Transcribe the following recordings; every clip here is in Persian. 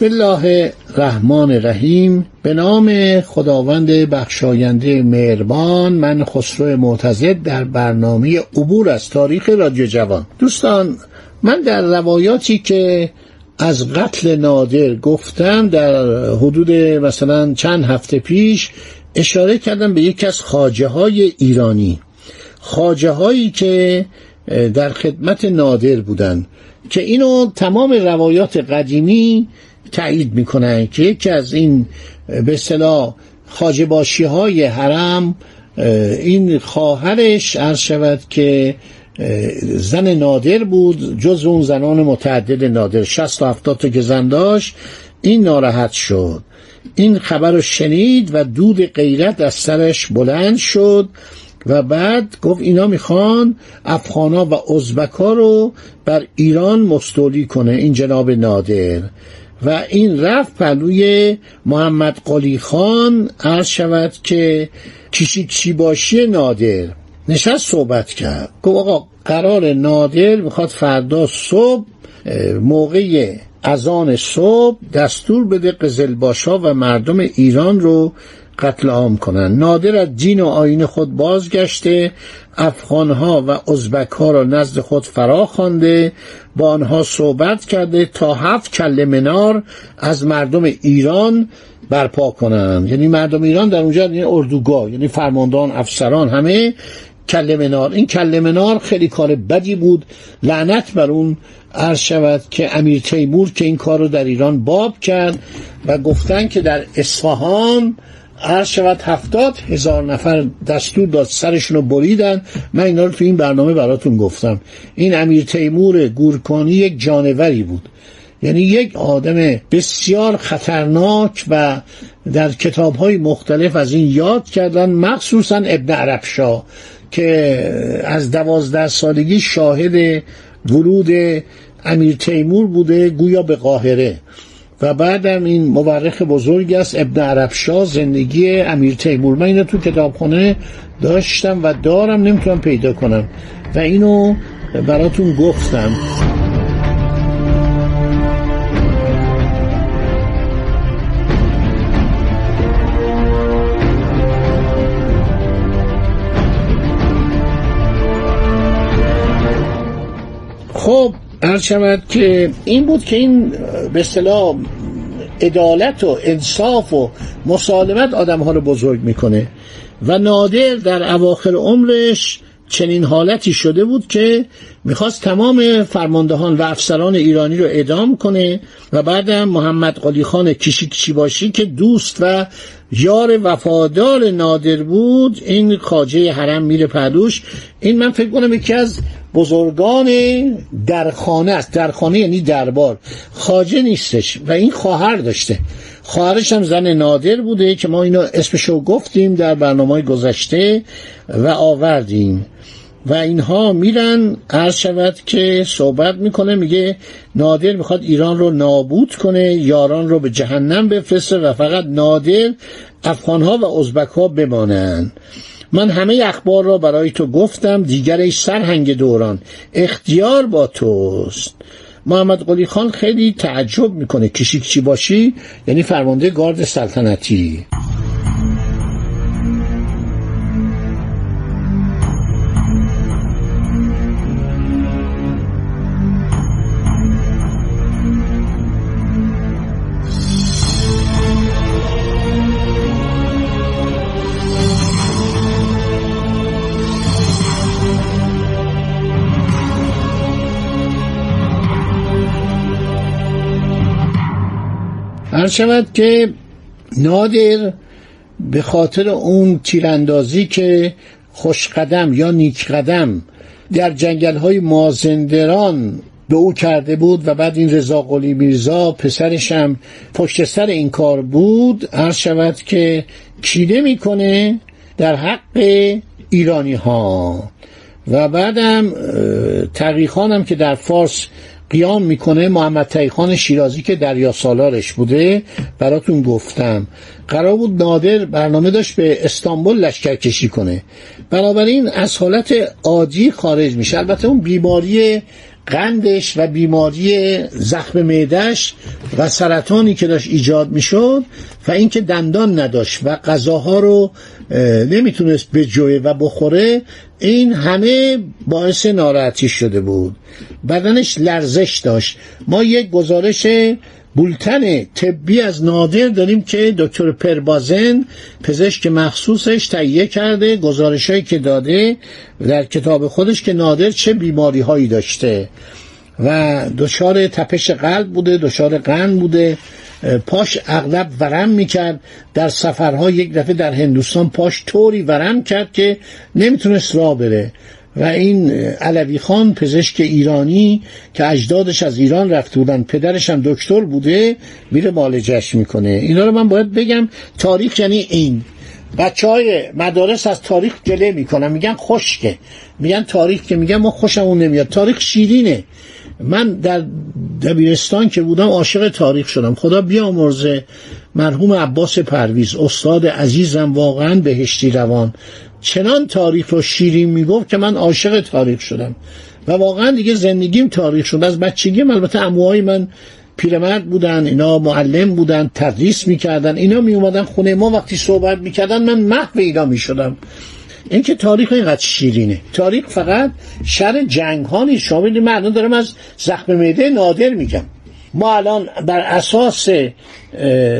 بسم الله الرحمن الرحیم. به نام خداوند بخشاینده مهربان من خسرو معتزد در برنامه عبور از تاریخ رادیو جوان. دوستان من در روایاتی که از قتل نادر گفتم در حدود مثلا چند هفته پیش اشاره کردم به یکی از خاجه های ایرانی. خاجه هایی که در خدمت نادر بودند که اینو تمام روایات قدیمی تایید می‌کنن که یکی از این به اصطلاح خاجباشی های حرم این خواهرش عرض شود که زن نادر بود جز اون زنان متعدد نادر. شست و هفتاد تا که زن داشت این ناراحت شد. این خبر رو شنید و دود غیرت از سرش بلند شد. و بعد گفت اینا می‌خوان افغانا و ازبکا رو بر ایران مستولی کنه این جناب نادر. و این رفت پلوی محمد قلی خان عرض شود که کشیکچی باشی نادر. نشست صحبت کرد. گفت آقا قرار نادر می‌خواد فردا صبح موقع اذان صبح دستور بده قزلباشا و مردم ایران رو قتل عام کنند. نادر از دین و آین خود بازگشته افغانها و ازبکها را نزد خود فرا خوانده با آنها صحبت کرده تا هفت کل منار از مردم ایران برپا کنند. یعنی مردم ایران در اونجا یعنی اردوگاه یعنی فرماندهان افسران همه کل منار. این کل منار خیلی کار بدی بود. لعنت بر اون عرض شود که امیر تیمور که این کار رو در ایران باب کرد و گفتن که در اصفهان عرض شود هفتاد هزار نفر دستور داد سرشون رو بریدن. من اینا رو تو این برنامه براتون گفتم. این امیر تیمور گورکانی یک جانوری بود. یعنی یک آدم بسیار خطرناک و در کتاب های مختلف از این یاد کردن مخصوصا ابن عربشا که از دوازده سالگی شاهد ورود امیر تیمور بوده گویا به قاهره. و بعدم این مورخ بزرگی است ابن عربشاه زندگی امیر تیمور. من اینو تو کتابخانه داشتم و دارم نمی‌تونم پیدا کنم. و اینو براتون گفتم. خب شود که این بود که این به اصطلاح عدالت و انصاف و مسالمت آدم ها رو بزرگ می‌کنه و نادر در اواخر عمرش چنین حالتی شده بود که می‌خواست تمام فرماندهان و افسران ایرانی رو اعدام کنه و بعدم محمد قلی خان کشی باشی که دوست و یار وفادار نادر بود. این خاجه حرم میره پدوش این من فکر کنم یکی از بزرگان درخانه است. درخانه یعنی دربار. خاجه نیستش و این خواهر داشته. خواهرش هم زن نادر بوده که ما اینو اسمشو گفتیم در برنامه گذشته و آوردیم. و اینها میرن عرض شود که صحبت می‌کنه میگه نادر می‌خواد ایران رو نابود کنه یاران رو به جهنم بفرسته و فقط نادر افغانها و ازبکها بمانند. من همه اخبار را برای تو گفتم دیگرش سرهنگ دوران اختیار با توست. محمد قلی خان خیلی تعجب می‌کنه. کشیک چی باشی یعنی فرمانده گارد سلطنتی. هر شود که نادر به خاطر اون تیراندازی که خوشقدم یا نیک قدم در جنگل های مازندران به او کرده بود و بعد این رضا قلی میرزا پسرش هم پشت سر این کار بود عرض شود که کیده می‌کنه در حق ایرانی ها و بعدم تقیخان هم که در فارس قیام می‌کنه محمد تایخان شیرازی که دریا سالارش بوده براتون گفتم. قرار بود نادر برنامه داشت به استانبول لشکر کشی کنه. بنابراین از حالت عادی خارج میشه. البته اون بیماری قندش و بیماری زخم معدش و سرطانی که داشت ایجاد می‌شد و اینکه دندان نداشت و غذاها رو نمی‌تونست بجوه و بخوره این همه باعث ناراحتی شده بود. بدنش لرزش داشت. ما یک گزارش بولتن طبی از نادر داریم که دکتر پربازن پزشک مخصوصش تهیه کرده گزارش هایی که داده در کتاب خودش که نادر چه بیماری هایی داشته. و دچار تپش قلب بوده دچار قند بوده. پاش اغلب ورم می‌کرد. در سفرها یک دفعه در هندوستان پاش طوری ورم کرد که نمی‌تونست راه بره. و این علوی خان پزشک ایرانی که اجدادش از ایران رفته بودن پدرش هم دکتر بوده میره مالجش می‌کنه. اینا رو من باید بگم تاریخ یعنی این. بچه های مدارس از تاریخ گله می‌کنن میگن خشکه. میگن تاریخ که میگن ما خوشمون نمیاد. تاریخ شیرینه. من در دبیرستان که بودم عاشق تاریخ شدم. خدا بیامرزه مرحوم عباس پرویز استاد عزیزم واقعا بهشتی روان. چنان تاریخ رو شیرین می‌گفت که من عاشق تاریخ شدم. و واقعا دیگه زندگیم تاریخ شد. از بچگیم البته اموهای من پیرمرد بودن اینا معلم بودن تدریس می‌کردن اینا میومدن خونه ما. وقتی صحبت می‌کردن من محو اینا می‌شدم. این که تاریخ اینقدر شیرینه. تاریخ فقط شر جنگ ها نیست. شما من دارم از زخم میده نادر میگم. ما الان بر اساس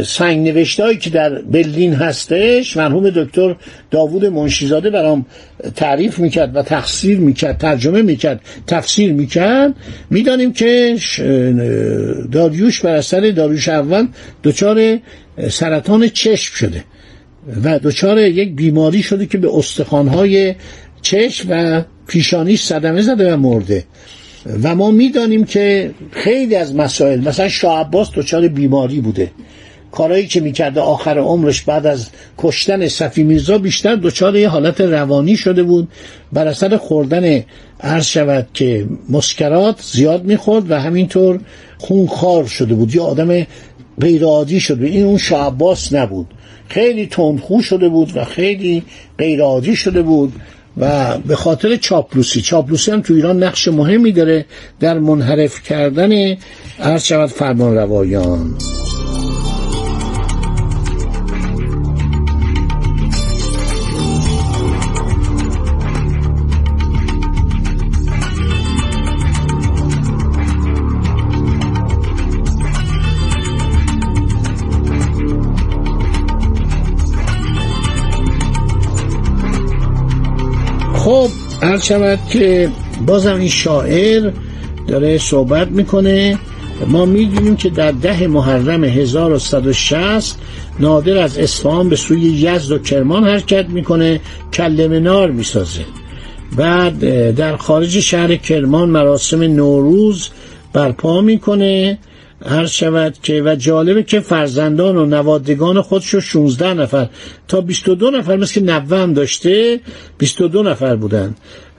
سنگ نوشتهایی که در برلین هستش مرحوم دکتر داوود منشیزاده برام تعریف می‌کرد و تفسیر می‌کرد ترجمه می‌کرد تفسیر می‌کرد می‌دانیم که داریوش بر اثر داریوش اول دچار سرطان چشم شده. و دچار یک بیماری شده که به استخوانهای چشم و پیشانیش صدمه زده و مرده. و ما می‌دانیم که خیلی از مسائل مثلا شاه عباس دچار بیماری بوده. کارهایی که می‌کرده آخر عمرش بعد از کشتن صفی میرزا بیشتر دچار یه حالت روانی شده بود. بر اثر خوردن عرض شود که مسکرات زیاد می‌خورد و همینطور خونخوار شده بود. یه آدم غیرعادی شده. این اون شاه عباس نبود. خیلی تندخو شده بود و خیلی غیرعادی شده بود و به خاطر چاپلوسی. چاپلوسی هم تو ایران نقش مهمی داره در منحرف کردن عرض شود فرمان روایان خب هر شود که بازم این شاعر داره صحبت می‌کنه. ما می‌دونیم که در ده محرم 1160 نادر از اصفهان به سوی یزد و کرمان حرکت می‌کنه کلم نار می‌سازه. بعد در خارج شهر کرمان مراسم نوروز برپا می‌کنه. هر شود که و جالبه که فرزندان و نوادگان خودش رو 16 نفر تا 22 نفر مثل که نوه داشته 22 نفر بودن.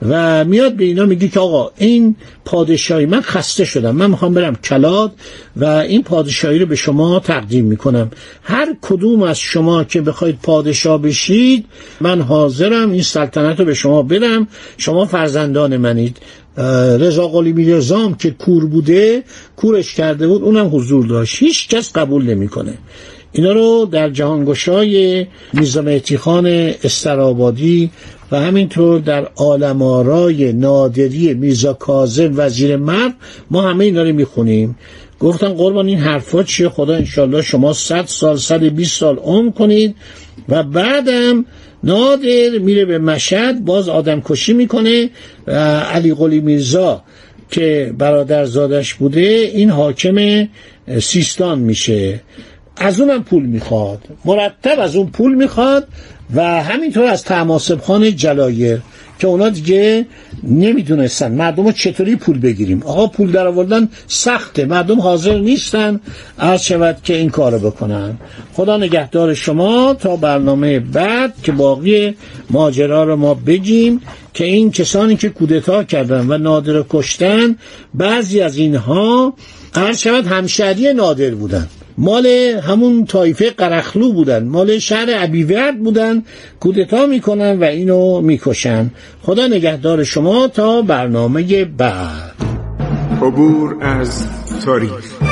و میاد به اینا میگه که آقا این پادشاهی من خسته شدم من می‌خوام برم کلاد و این پادشاهی رو به شما تقدیم می‌کنم. هر کدوم از شما که بخواید پادشاه بشید من حاضرم این سلطنت رو به شما بدم شما فرزندان منید. رضا قلی میرزام که کور بوده کورش کرده بود اونم حضور داشت. هیچ کس قبول نمی‌کنه. اینا رو در جهانگشای میزا خان استرابادی و همینطور در آلمارای نادری میرزا کاظم وزیر مرد ما همه اینا رو می‌خونیم. گفتن قربان این حرفا چیه؟ خدا انشالله شما صد سال صد بیست سال عمر کنید و بعدم نادر میره به مشهد باز آدم کشی می‌کنه علی قلی میرزا که برادر زادش بوده این حاکم سیستان میشه. از اونم پول می‌خواد. مرتب از اون پول می‌خواد و همینطور از تماسب خان جلایر. که اونا دیگه نمی‌دونستن مردم چطوری پول بگیریم. آقا پول در آوردن سخته. مردم حاضر نیستن عرض شود که این کارو بکنن. خدا نگهدار شما تا برنامه بعد که باقی ماجرا رو ما بگیم که این کسانی که کودتا کردن و نادر کشتن بعضی از اینها عرض شود همشهری نادر بودن. مال همون طایفه قرخلو بودن مال شهر عبیورد بودن کودتا می‌کنن و اینو می‌کشن. خدا نگهدار شما تا برنامه بعد. عبور از تاریخ.